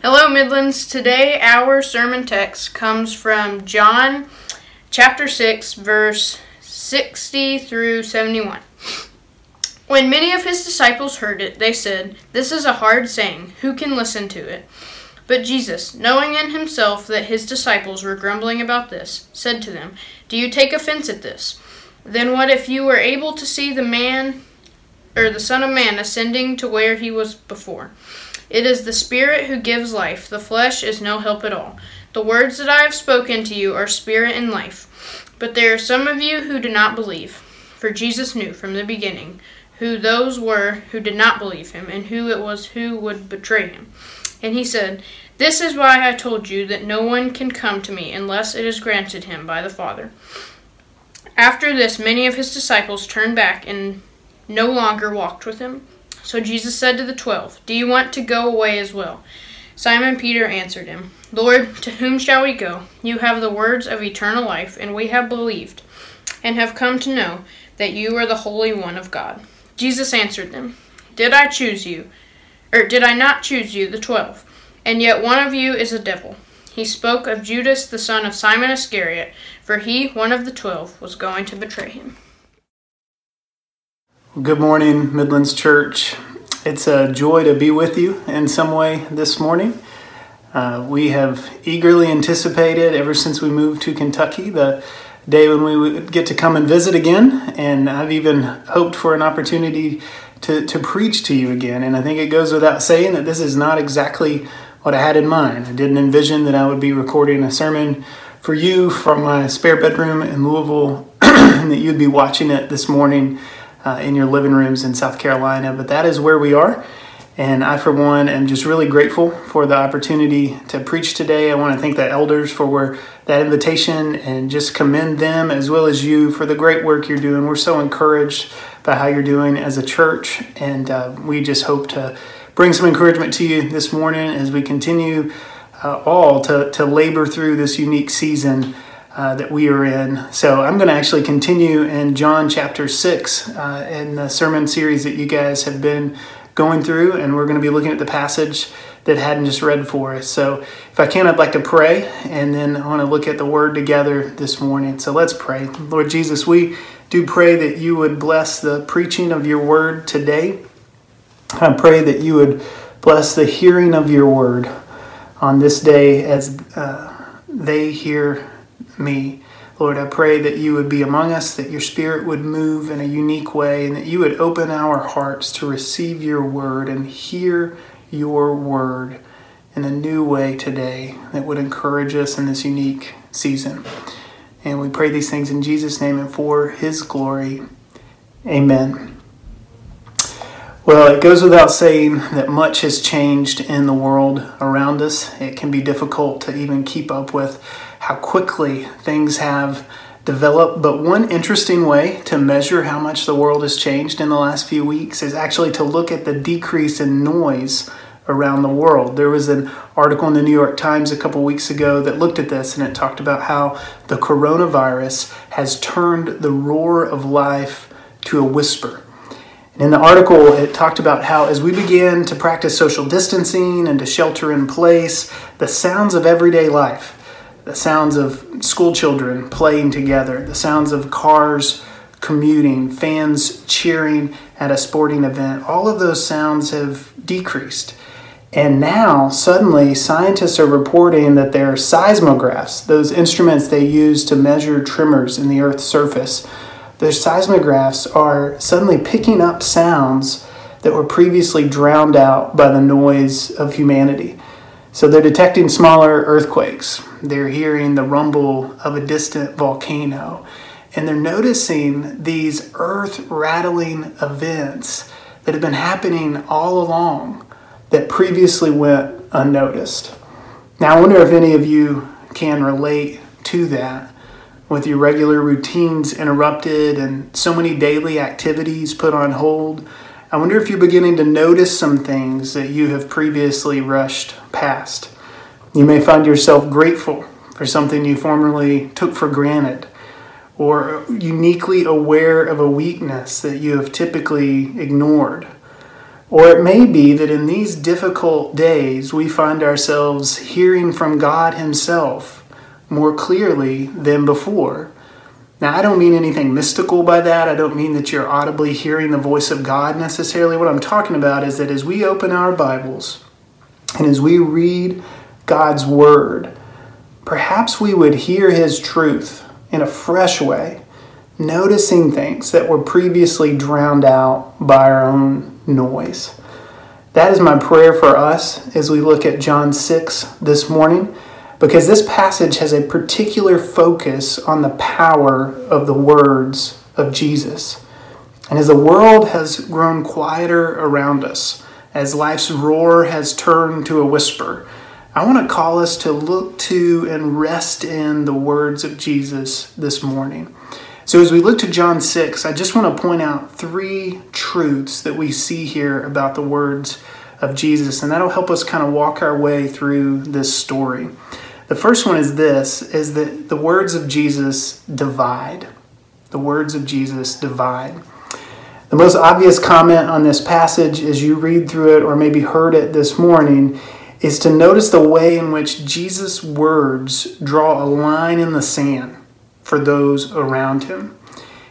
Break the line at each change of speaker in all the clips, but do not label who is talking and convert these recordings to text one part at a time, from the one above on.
Hello, Midlands. Today, our sermon text comes from John chapter 6, verse 60 through 71. When many of his disciples heard it, they said, This is a hard saying. Who can listen to it? But Jesus, knowing in himself that his disciples were grumbling about this, said to them, Do you take offense at this? Then what if you were able to see the man, or the Son of Man, ascending to where he was before? It is the Spirit who gives life, the flesh is no help at all. The words that I have spoken to you are spirit and life. But there are some of you who do not believe. For Jesus knew from the beginning who those were who did not believe him, and who it was who would betray him. And he said, This is why I told you that no one can come to me unless it is granted him by the Father. After this, many of his disciples turned back and no longer walked with him. So Jesus said to the twelve, Do you want to go away as well? Simon Peter answered him, Lord, to whom shall we go? You have the words of eternal life, and we have believed, and have come to know that you are the Holy One of God. Jesus answered them, Did I choose you? Or did I not choose you, the twelve? And yet one of you is a devil. He spoke of Judas, the son of Simon Iscariot, for he, one of the twelve, was going to betray him.
Good morning, Midlands Church. It's a joy to be with you in some way this morning. Uh, we have eagerly anticipated ever since we moved to Kentucky the day when we would get to come and visit again, and I've even hoped for an opportunity to, to preach to you again. And I think it goes without saying that this is not exactly what I had in mind. I didn't envision that I would be recording a sermon for you from my spare bedroom in Louisville, and that you'd be watching it this morning uh, in your living rooms in South Carolina. But that is where we are. And I, for one, am just really grateful for the opportunity to preach today. I want to thank the elders for that invitation and just commend them as well as you for the great work you're doing. We're so encouraged by how you're doing as a church, and uh, we just hope to bring some encouragement to you this morning as we continue uh, all to, to labor through this unique season uh, that we are in. So I'm going to actually continue in John chapter 6 uh, in the sermon series that you guys have been going through, and we're going to be looking at the passage that hadn't just read for us. So if I can, I'd like to pray, and then I want to look at the word together this morning. So let's pray. Lord Jesus, we do pray that you would bless the preaching of your word today. I pray that you would bless the hearing of your word on this day as uh, they hear me. Lord, I pray that you would be among us, that your spirit would move in a unique way, and that you would open our hearts to receive your word and hear your word in a new way today that would encourage us in this unique season. And we pray these things in Jesus' name and for his glory. Amen. Well, it goes without saying that much has changed in the world around us. It can be difficult to even keep up with how quickly things have developed. But one interesting way to measure how much the world has changed in the last few weeks is actually to look at the decrease in noise around the world. There was an article in the New York Times a couple weeks ago that looked at this and it talked about how the coronavirus has turned the roar of life to a whisper. In the article, it talked about how as we began to practice social distancing and to shelter in place, the sounds of everyday life the sounds of school children playing together, the sounds of cars commuting, fans cheering at a sporting event, all of those sounds have decreased. And now, suddenly, scientists are reporting that their seismographs, those instruments they use to measure tremors in the Earth's surface, their seismographs are suddenly picking up sounds that were previously drowned out by the noise of humanity. So they're detecting smaller earthquakes. They're hearing the rumble of a distant volcano. And they're noticing these earth rattling events that have been happening all along that previously went unnoticed. Now, I wonder if any of you can relate to that with your regular routines interrupted and so many daily activities put on hold I wonder if you're beginning to notice some things that you have previously rushed past. You may find yourself grateful for something you formerly took for granted, or uniquely aware of a weakness that you have typically ignored. Or it may be that in these difficult days we find ourselves hearing from God Himself more clearly than before. Now, I don't mean anything mystical by that. I don't mean that you're audibly hearing the voice of God necessarily. What I'm talking about is that as we open our Bibles and as we read God's Word, perhaps we would hear His truth in a fresh way, noticing things that were previously drowned out by our own noise. That is my prayer for us as we look at John 6 this morning, because this passage has a particular focus on the power of the words of Jesus. And as the world has grown quieter around us, as life's roar has turned to a whisper, I want to call us to look to and rest in the words of Jesus this morning. So, as we look to John 6, I just want to point out three truths that we see here about the words of Jesus, and that'll help us kind of walk our way through this story. The first one is this is that the words of Jesus divide. The words of Jesus divide. The most obvious comment on this passage as you read through it or maybe heard it this morning is to notice the way in which Jesus' words draw a line in the sand for those around him.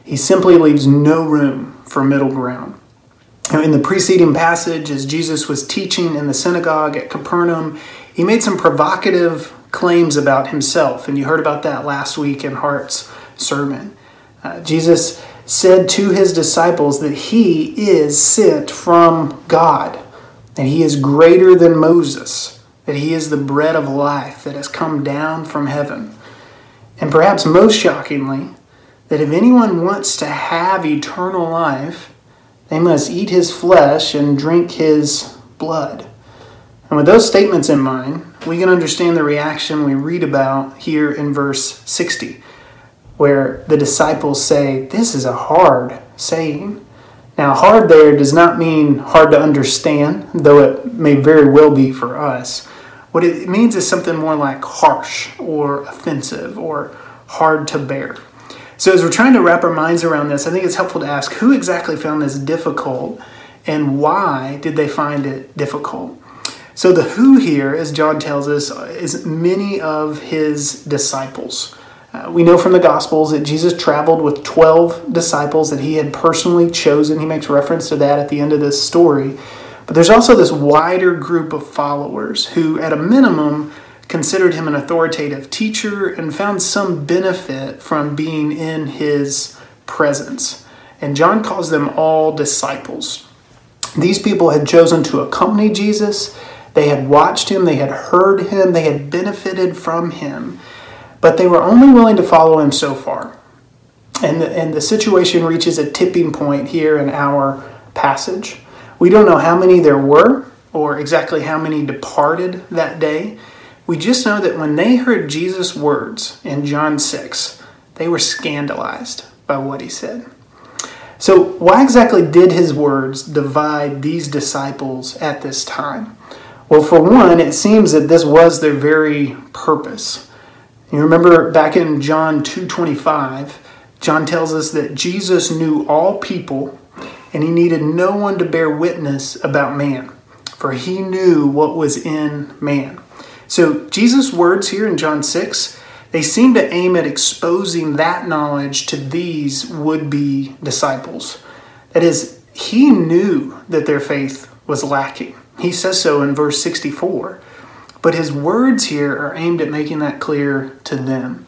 He simply leaves no room for middle ground. Now, in the preceding passage, as Jesus was teaching in the synagogue at Capernaum, he made some provocative claims about himself, and you heard about that last week in Hart's sermon. Uh, Jesus said to his disciples that he is sent from God that he is greater than Moses, that he is the bread of life that has come down from heaven. And perhaps most shockingly, that if anyone wants to have eternal life, they must eat his flesh and drink his blood. And with those statements in mind, we can understand the reaction we read about here in verse 60, where the disciples say, This is a hard saying. Now, hard there does not mean hard to understand, though it may very well be for us. What it means is something more like harsh or offensive or hard to bear. So, as we're trying to wrap our minds around this, I think it's helpful to ask who exactly found this difficult and why did they find it difficult? So, the who here, as John tells us, is many of his disciples. Uh, we know from the Gospels that Jesus traveled with 12 disciples that he had personally chosen. He makes reference to that at the end of this story. But there's also this wider group of followers who, at a minimum, considered him an authoritative teacher and found some benefit from being in his presence. And John calls them all disciples. These people had chosen to accompany Jesus. They had watched him, they had heard him, they had benefited from him but they were only willing to follow him so far. And the, and the situation reaches a tipping point here in our passage. We don't know how many there were or exactly how many departed that day. We just know that when they heard Jesus' words in John 6, they were scandalized by what he said. So, why exactly did his words divide these disciples at this time? Well, for one, it seems that this was their very purpose. You remember back in John 2:25, John tells us that Jesus knew all people and he needed no one to bear witness about man, for he knew what was in man. So Jesus' words here in John 6, they seem to aim at exposing that knowledge to these would-be disciples. That is, he knew that their faith was lacking. He says so in verse 64. But his words here are aimed at making that clear to them.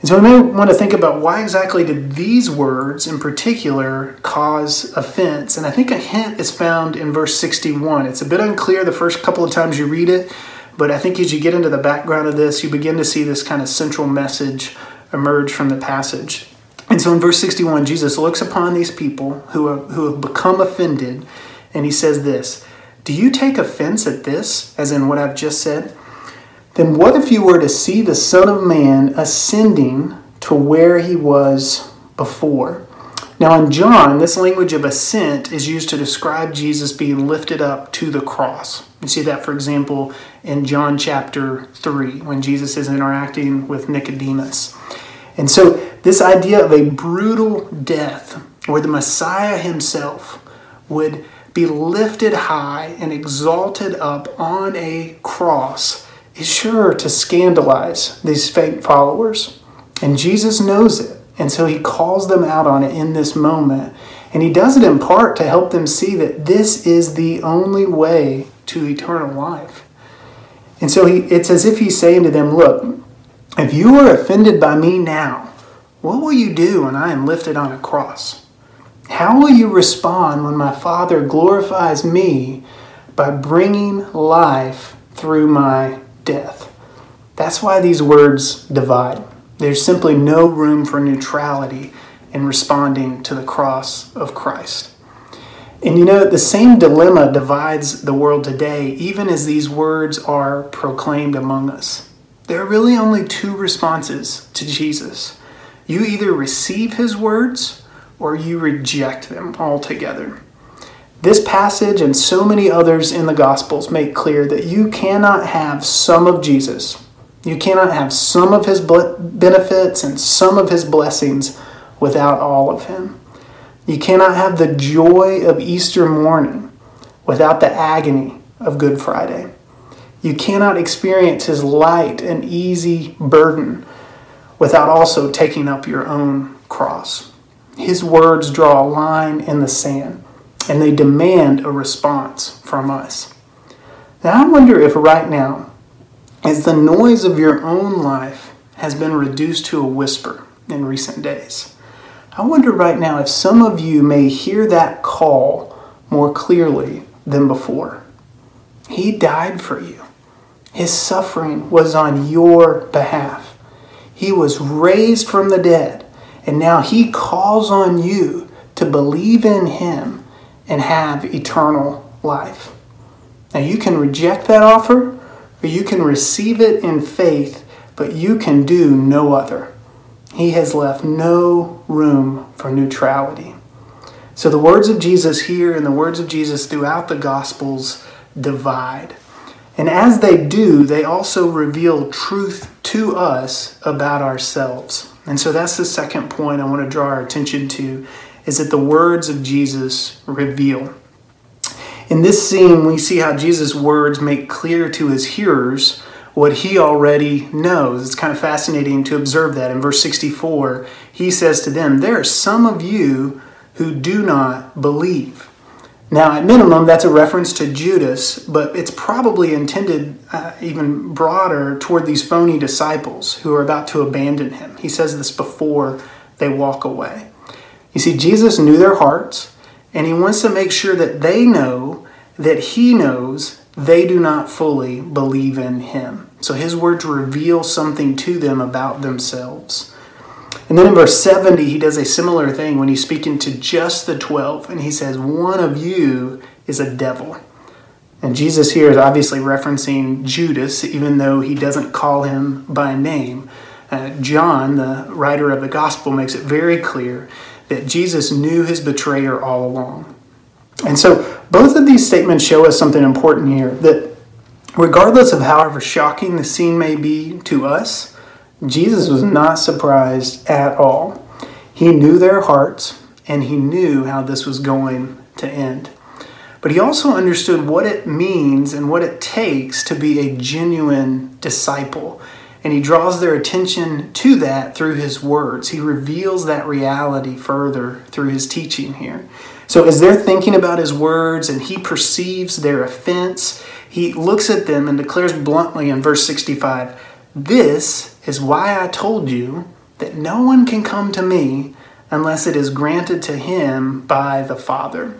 And so we may want to think about why exactly did these words in particular cause offense? And I think a hint is found in verse 61. It's a bit unclear the first couple of times you read it, but I think as you get into the background of this, you begin to see this kind of central message emerge from the passage. And so in verse 61, Jesus looks upon these people who who have become offended, and he says this do you take offense at this, as in what I've just said? Then what if you were to see the Son of Man ascending to where he was before? Now, in John, this language of ascent is used to describe Jesus being lifted up to the cross. You see that, for example, in John chapter 3, when Jesus is interacting with Nicodemus. And so, this idea of a brutal death, where the Messiah himself would be lifted high and exalted up on a cross is sure to scandalize these fake followers. And Jesus knows it. And so he calls them out on it in this moment. And he does it in part to help them see that this is the only way to eternal life. And so he, it's as if he's saying to them, Look, if you are offended by me now, what will you do when I am lifted on a cross? How will you respond when my Father glorifies me by bringing life through my death? That's why these words divide. There's simply no room for neutrality in responding to the cross of Christ. And you know, the same dilemma divides the world today, even as these words are proclaimed among us. There are really only two responses to Jesus. You either receive his words or you reject them altogether. This passage and so many others in the Gospels make clear that you cannot have some of Jesus. You cannot have some of his benefits and some of his blessings without all of him. You cannot have the joy of Easter morning without the agony of Good Friday. You cannot experience his light and easy burden without also taking up your own cross. His words draw a line in the sand and they demand a response from us. Now, I wonder if right now, as the noise of your own life has been reduced to a whisper in recent days, I wonder right now if some of you may hear that call more clearly than before. He died for you. His suffering was on your behalf. He was raised from the dead, and now He calls on you to believe in Him and have eternal life. Now, you can reject that offer, or you can receive it in faith, but you can do no other. He has left no room for neutrality. So the words of Jesus here and the words of Jesus throughout the Gospels divide. And as they do, they also reveal truth to us about ourselves. And so that's the second point I want to draw our attention to is that the words of Jesus reveal. In this scene, we see how Jesus' words make clear to his hearers what he already knows. It's kind of fascinating to observe that. In verse 64, he says to them, There are some of you who do not believe. Now, at minimum, that's a reference to Judas, but it's probably intended uh, even broader toward these phony disciples who are about to abandon him. He says this before they walk away. You see, Jesus knew their hearts, and he wants to make sure that they know that he knows they do not fully believe in him. So his words reveal something to them about themselves. And then in verse 70, he does a similar thing when he's speaking to just the 12, and he says, One of you is a devil. And Jesus here is obviously referencing Judas, even though he doesn't call him by name. Uh, John, the writer of the gospel, makes it very clear that Jesus knew his betrayer all along. And so both of these statements show us something important here that regardless of however shocking the scene may be to us, Jesus was not surprised at all. He knew their hearts and he knew how this was going to end. But he also understood what it means and what it takes to be a genuine disciple. And he draws their attention to that through his words. He reveals that reality further through his teaching here. So, as they're thinking about his words and he perceives their offense, he looks at them and declares bluntly in verse 65 This is why I told you that no one can come to me unless it is granted to him by the Father.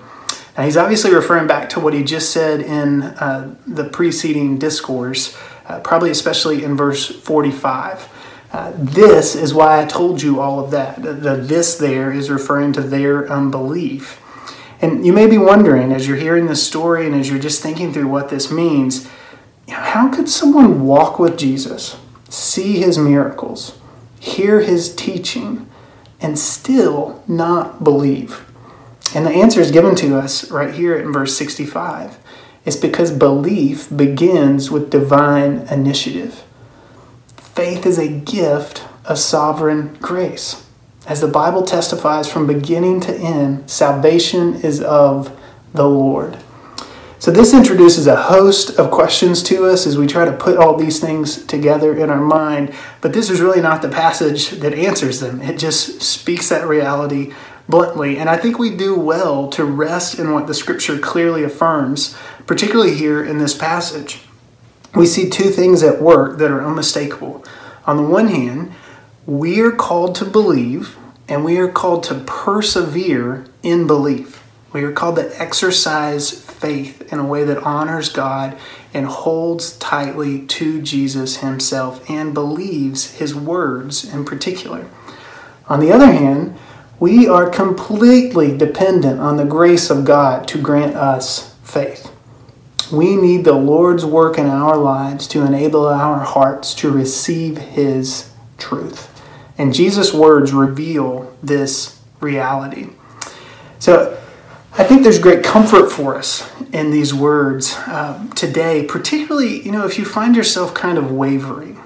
Now, he's obviously referring back to what he just said in uh, the preceding discourse, uh, probably especially in verse 45. Uh, this is why I told you all of that. The, the this there is referring to their unbelief. And you may be wondering as you're hearing this story and as you're just thinking through what this means, how could someone walk with Jesus, see his miracles, hear his teaching, and still not believe? And the answer is given to us right here in verse 65. It's because belief begins with divine initiative. Faith is a gift of sovereign grace. As the Bible testifies from beginning to end, salvation is of the Lord. So, this introduces a host of questions to us as we try to put all these things together in our mind. But this is really not the passage that answers them, it just speaks that reality bluntly. And I think we do well to rest in what the scripture clearly affirms, particularly here in this passage. We see two things at work that are unmistakable. On the one hand, we are called to believe and we are called to persevere in belief. We are called to exercise faith in a way that honors God and holds tightly to Jesus himself and believes his words in particular. On the other hand, we are completely dependent on the grace of God to grant us faith. We need the Lord's work in our lives to enable our hearts to receive His truth. And Jesus' words reveal this reality. So I think there's great comfort for us in these words uh, today, particularly, you know, if you find yourself kind of wavering.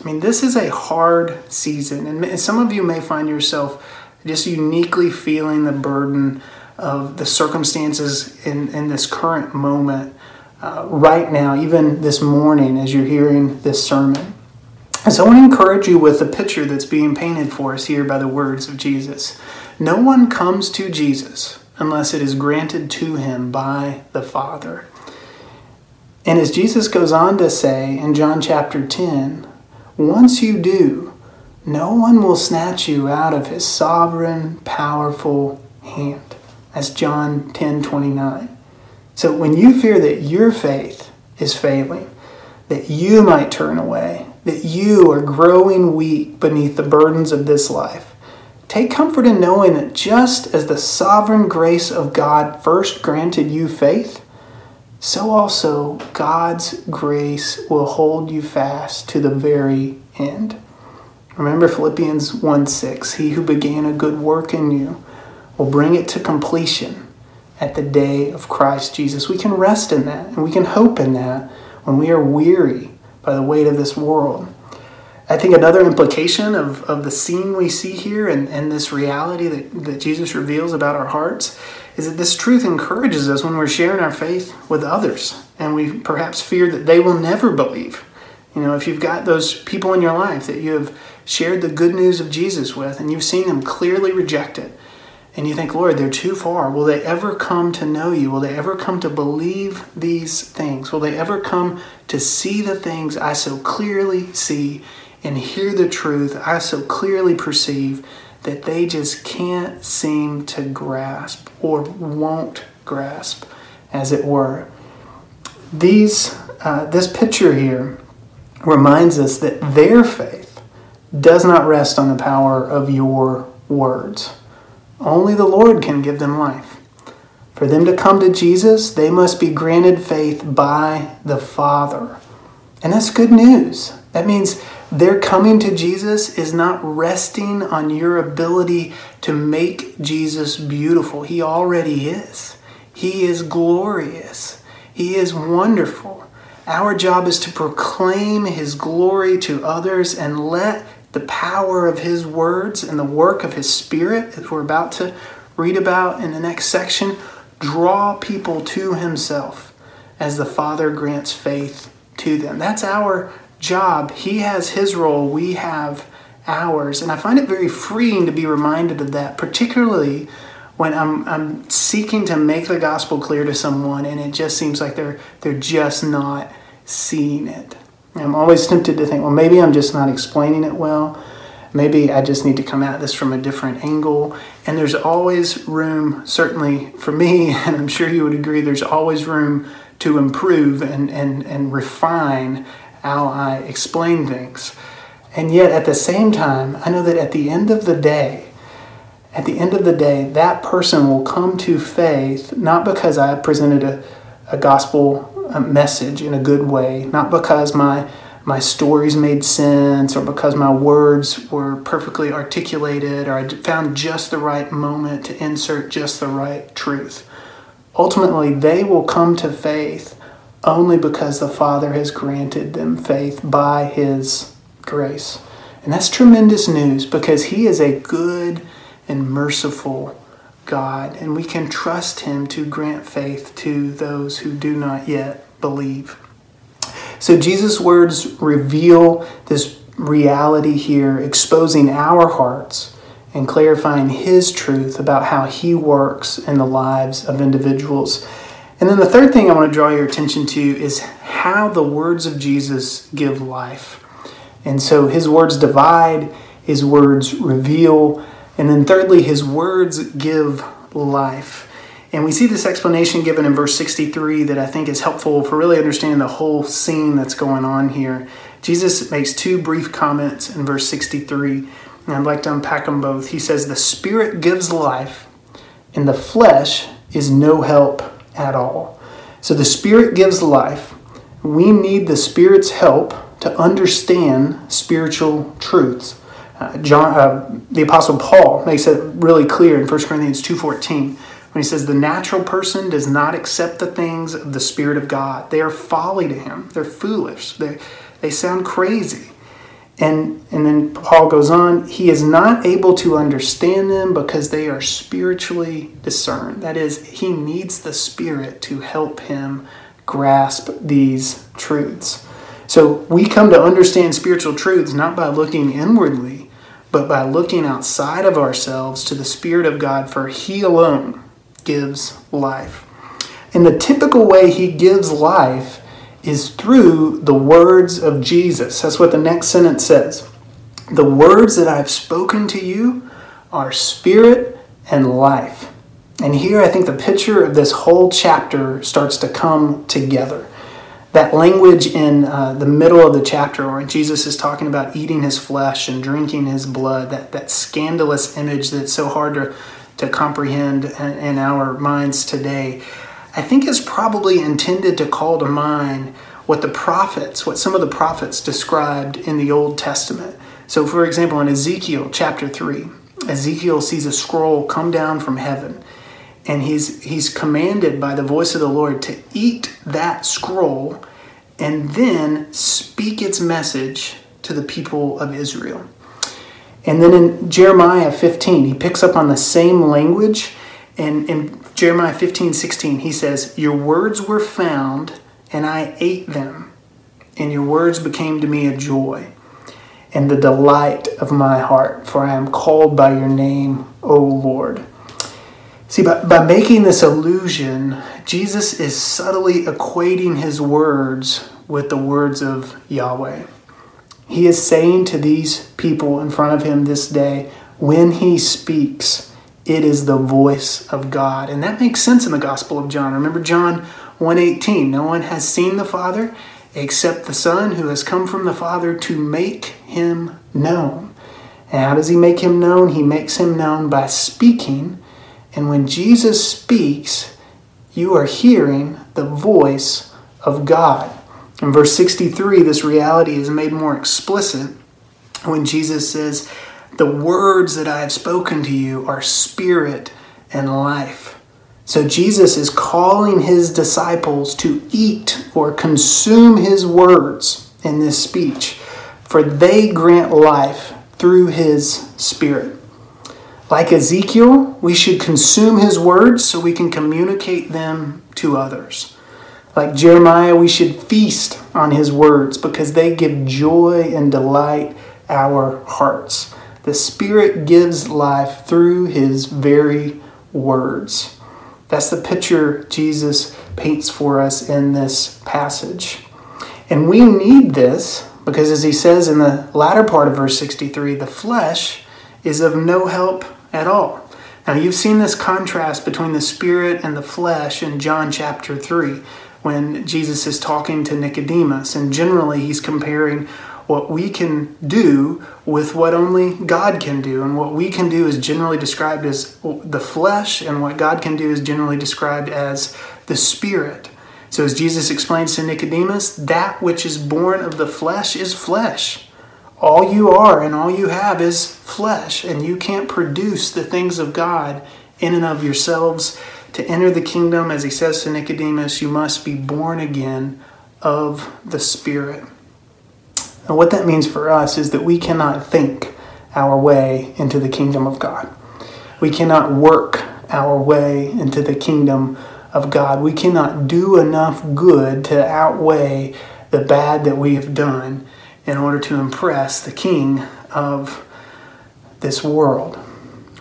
I mean, this is a hard season, and some of you may find yourself just uniquely feeling the burden of the circumstances in, in this current moment, uh, right now, even this morning as you're hearing this sermon. And so I want to encourage you with the picture that's being painted for us here by the words of Jesus. No one comes to Jesus unless it is granted to him by the Father. And as Jesus goes on to say in John chapter 10, once you do, no one will snatch you out of his sovereign, powerful hand. That's John 10 29. So when you fear that your faith is failing, that you might turn away, that you are growing weak beneath the burdens of this life, take comfort in knowing that just as the sovereign grace of God first granted you faith, so also God's grace will hold you fast to the very end. Remember Philippians 1 6 He who began a good work in you will bring it to completion at the day of Christ Jesus. We can rest in that and we can hope in that when we are weary by the weight of this world. I think another implication of, of the scene we see here and, and this reality that, that Jesus reveals about our hearts is that this truth encourages us when we're sharing our faith with others and we perhaps fear that they will never believe. You know, if you've got those people in your life that you have shared the good news of Jesus with and you've seen them clearly reject it, and you think, Lord, they're too far. Will they ever come to know you? Will they ever come to believe these things? Will they ever come to see the things I so clearly see and hear the truth I so clearly perceive that they just can't seem to grasp or won't grasp, as it were? These, uh, this picture here reminds us that their faith does not rest on the power of your words. Only the Lord can give them life. For them to come to Jesus, they must be granted faith by the Father. And that's good news. That means their coming to Jesus is not resting on your ability to make Jesus beautiful. He already is. He is glorious. He is wonderful. Our job is to proclaim His glory to others and let the power of His words and the work of His Spirit, as we're about to read about in the next section, draw people to Himself as the Father grants faith to them. That's our job. He has His role, we have ours. And I find it very freeing to be reminded of that, particularly when I'm, I'm seeking to make the gospel clear to someone and it just seems like they're, they're just not seeing it. I'm always tempted to think, well, maybe I'm just not explaining it well. Maybe I just need to come at this from a different angle. And there's always room, certainly for me, and I'm sure you would agree, there's always room to improve and, and, and refine how I explain things. And yet, at the same time, I know that at the end of the day, at the end of the day, that person will come to faith not because I presented a, a gospel uh, message in a good way, not because my my stories made sense or because my words were perfectly articulated or I found just the right moment to insert just the right truth. Ultimately, they will come to faith only because the Father has granted them faith by His grace. And that's tremendous news because He is a good and merciful God, and we can trust Him to grant faith to those who do not yet believe. So Jesus' words reveal this reality here, exposing our hearts and clarifying His truth about how He works in the lives of individuals. And then the third thing I want to draw your attention to is how the words of Jesus give life. And so His words divide, His words reveal, and then thirdly, His words give life. And we see this explanation given in verse 63 that I think is helpful for really understanding the whole scene that's going on here. Jesus makes two brief comments in verse 63, and I'd like to unpack them both. He says, The Spirit gives life, and the flesh is no help at all. So the Spirit gives life. We need the Spirit's help to understand spiritual truths. Uh, John, uh, the Apostle Paul makes it really clear in 1 Corinthians 2.14 when he says, The natural person does not accept the things of the Spirit of God. They are folly to him. They're foolish. They, they sound crazy. And, and then Paul goes on, he is not able to understand them because they are spiritually discerned. That is, he needs the Spirit to help him grasp these truths. So we come to understand spiritual truths not by looking inwardly, but by looking outside of ourselves to the Spirit of God, for He alone gives life. And the typical way He gives life is through the words of Jesus. That's what the next sentence says. The words that I've spoken to you are spirit and life. And here I think the picture of this whole chapter starts to come together. That language in uh, the middle of the chapter where Jesus is talking about eating his flesh and drinking his blood, that, that scandalous image that's so hard to, to comprehend in, in our minds today. I think is probably intended to call to mind what the prophets, what some of the prophets described in the Old Testament. So, for example, in Ezekiel chapter 3, Ezekiel sees a scroll come down from heaven, and he's, he's commanded by the voice of the Lord to eat that scroll and then speak its message to the people of Israel. And then in Jeremiah 15, he picks up on the same language. In Jeremiah 15, 16, he says, Your words were found, and I ate them, and your words became to me a joy and the delight of my heart, for I am called by your name, O Lord. See, by, by making this allusion, Jesus is subtly equating his words with the words of Yahweh. He is saying to these people in front of him this day, when he speaks, it is the voice of God. And that makes sense in the Gospel of John. Remember John 1:18, no one has seen the Father except the Son who has come from the Father to make him known. And how does he make him known? He makes him known by speaking. And when Jesus speaks, you are hearing the voice of God. In verse 63, this reality is made more explicit when Jesus says, The words that I have spoken to you are spirit and life. So Jesus is calling his disciples to eat or consume his words in this speech, for they grant life through his spirit. Like Ezekiel, we should consume his words so we can communicate them to others. Like Jeremiah, we should feast on his words because they give joy and delight our hearts. The Spirit gives life through his very words. That's the picture Jesus paints for us in this passage. And we need this because, as he says in the latter part of verse 63, the flesh is of no help at all. Now, you've seen this contrast between the spirit and the flesh in John chapter 3 when Jesus is talking to Nicodemus. And generally, he's comparing what we can do with what only God can do. And what we can do is generally described as the flesh, and what God can do is generally described as the spirit. So, as Jesus explains to Nicodemus, that which is born of the flesh is flesh. All you are and all you have is flesh, and you can't produce the things of God in and of yourselves. To enter the kingdom, as he says to Nicodemus, you must be born again of the Spirit. And what that means for us is that we cannot think our way into the kingdom of God. We cannot work our way into the kingdom of God. We cannot do enough good to outweigh the bad that we have done in order to impress the king of this world.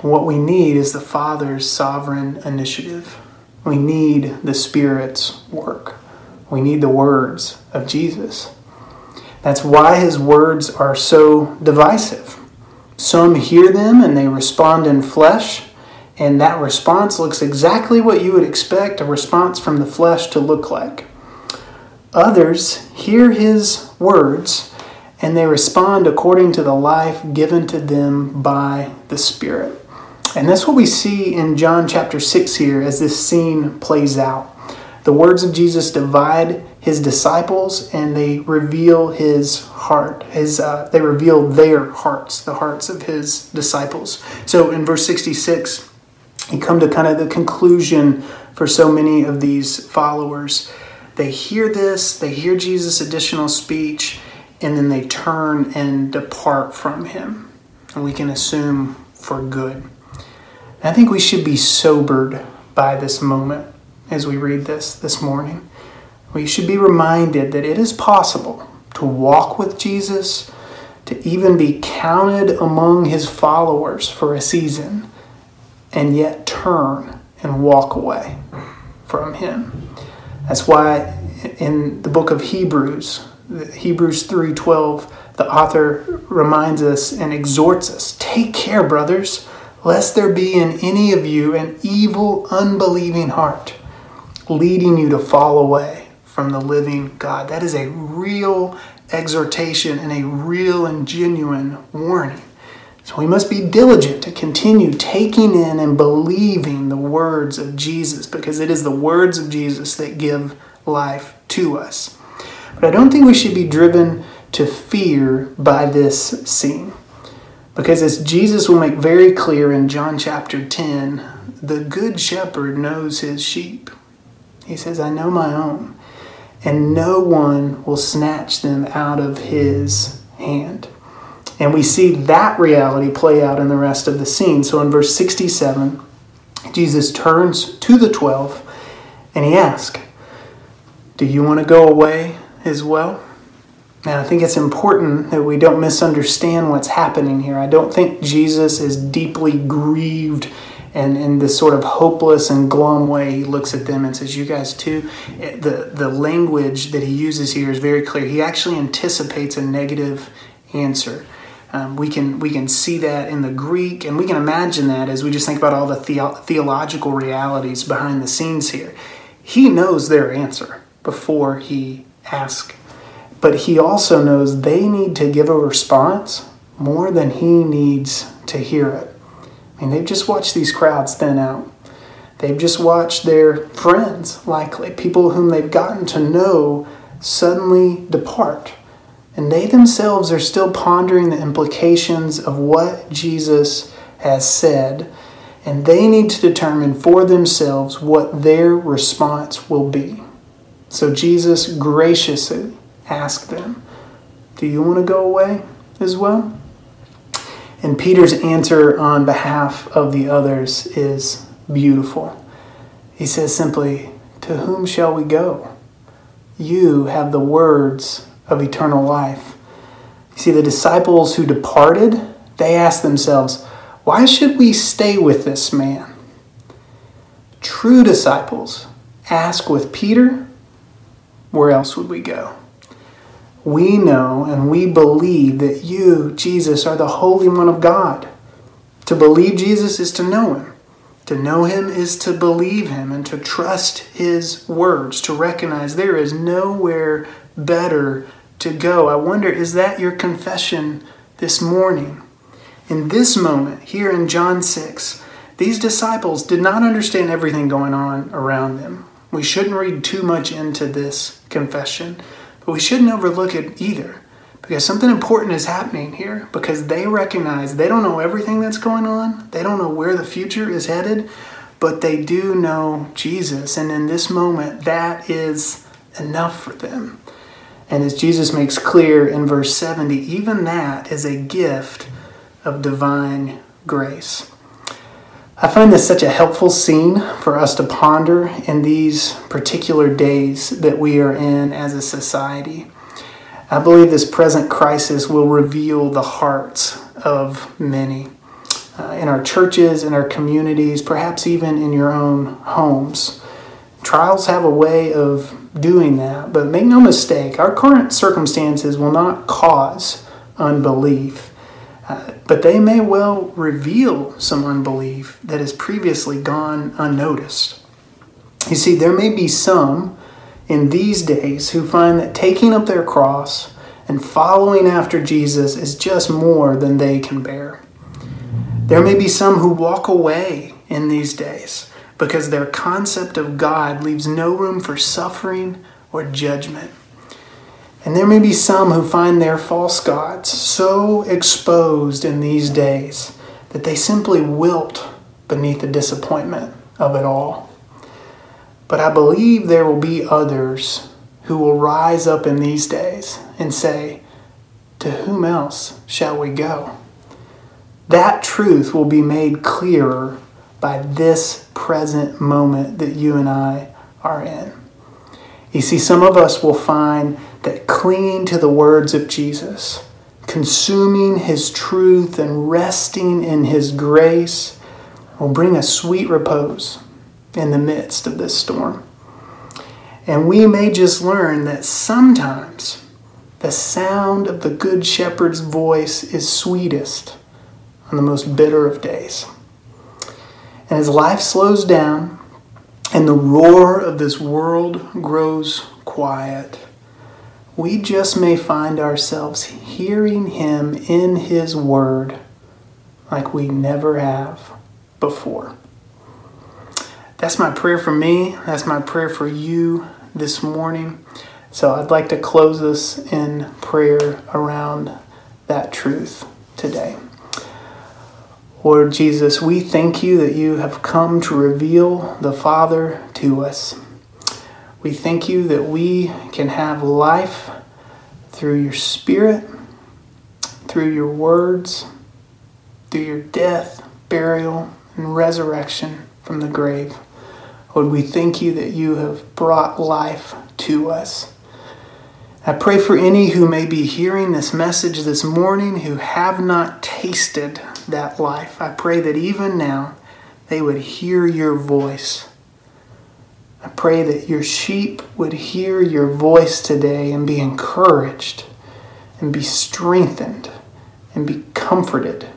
What we need is the Father's sovereign initiative. We need the Spirit's work. We need the words of Jesus. That's why his words are so divisive. Some hear them and they respond in flesh, and that response looks exactly what you would expect a response from the flesh to look like. Others hear his words and they respond according to the life given to them by the Spirit. And that's what we see in John chapter 6 here as this scene plays out. The words of Jesus divide his disciples and they reveal his heart. His, uh, they reveal their hearts, the hearts of his disciples. So in verse 66, you come to kind of the conclusion for so many of these followers. They hear this, they hear Jesus' additional speech, and then they turn and depart from him. And we can assume for good. I think we should be sobered by this moment as we read this this morning. We should be reminded that it is possible to walk with Jesus, to even be counted among his followers for a season, and yet turn and walk away from him. That's why in the book of Hebrews, Hebrews 3:12, the author reminds us and exhorts us, "Take care, brothers, lest there be in any of you an evil, unbelieving heart, leading you to fall away from the living God. That is a real exhortation and a real and genuine warning. So we must be diligent to continue taking in and believing the words of Jesus because it is the words of Jesus that give life to us. But I don't think we should be driven to fear by this scene. Because as Jesus will make very clear in John chapter 10, the good shepherd knows his sheep. He says, I know my own and no one will snatch them out of his hand. And we see that reality play out in the rest of the scene. So in verse 67, Jesus turns to the twelve and he asks, Do you want to go away as well? Now, I think it's important that we don't misunderstand what's happening here. I don't think Jesus is deeply grieved and in this sort of hopeless and glum way he looks at them and says you guys too eh, the the language that he uses here is very clear he actually anticipates a negative answer um, we can we can see that in the Greek, and we can imagine that as we just think about all the, the- theological realities behind the scenes here. He knows their answer before he asks, but he also knows they need to give a response more than he needs to hear it. I mean, they've just watched these crowds thin out. They've just watched their friends, likely, people whom they've gotten to know, suddenly depart. And they themselves are still pondering the implications of what Jesus has said. And they need to determine for themselves what their response will be. So Jesus graciously asked them, Do you want to go away as well? And Peter's answer on behalf of the others is beautiful. He says simply, To whom shall we go? You have the words of eternal life. You see, the disciples who departed, they asked themselves, Why should we stay with this man? True disciples ask with Peter, Where else would we go? We know and we believe that you, Jesus, are the Holy One of God. To believe Jesus is to know Him. To know Him is to believe Him and to trust His words, to recognize there is nowhere better to go. I wonder, is that your confession this morning? In this moment, here in John 6, these disciples did not understand everything going on around them. We shouldn't read too much into this confession. But we shouldn't overlook it either because something important is happening here because they recognize they don't know everything that's going on, they don't know where the future is headed, but they do know Jesus. And in this moment, that is enough for them. And as Jesus makes clear in verse 70, even that is a gift of divine grace. I find this such a helpful scene for us to ponder in these particular days that we are in as a society. I believe this present crisis will reveal the hearts of many uh, in our churches, in our communities, perhaps even in your own homes. Trials have a way of doing that, but make no mistake, our current circumstances will not cause unbelief, uh, but they may well reveal some unbelief that has previously gone unnoticed. You see, there may be some in these days who find that taking up their cross and following after Jesus is just more than they can bear. There may be some who walk away in these days because their concept of God leaves no room for suffering or judgment. And there may be some who find their false gods so exposed in these days that they simply wilt beneath the disappointment of it all. But I believe there will be others who will rise up in these days and say, To whom else shall we go? That truth will be made clearer by this present moment that you and I are in. You see, some of us will find that clinging to the words of Jesus, consuming his truth, and resting in his grace will bring a sweet repose in the midst of this storm. And we may just learn that sometimes the sound of the Good Shepherd's voice is sweetest on the most bitter of days. And as life slows down and the roar of this world grows quiet, we just may find ourselves hearing Him in His Word like we never have before. That's my prayer for me. That's my prayer for you this morning. So I'd like to close us in prayer around that truth today. Lord Jesus, we thank you that you have come to reveal the Father to us. We thank you that we can have life through your Spirit, through your words, through your death, burial, and resurrection from the grave. Lord, we thank you that you have brought life to us. I pray for any who may be hearing this message this morning who have not tasted that life. I pray that even now they would hear your voice. I pray that your sheep would hear your voice today and be encouraged and be strengthened and be comforted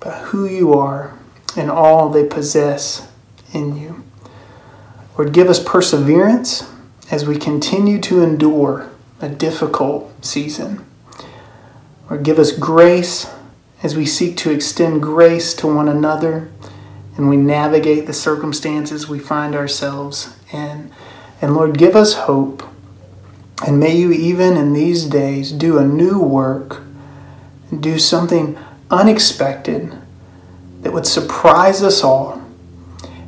by who you are and all they possess in you. Lord, give us perseverance as we continue to endure a difficult season. Lord, give us grace as we seek to extend grace to one another and we navigate the circumstances we find ourselves in. And Lord, give us hope. And may you, even in these days, do a new work, do something unexpected that would surprise us all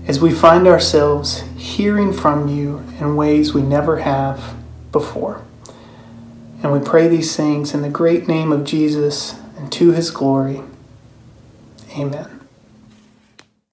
as we find ourselves hearing from you in ways we never have before. And we pray these things in the great name of Jesus and to his glory. Amen.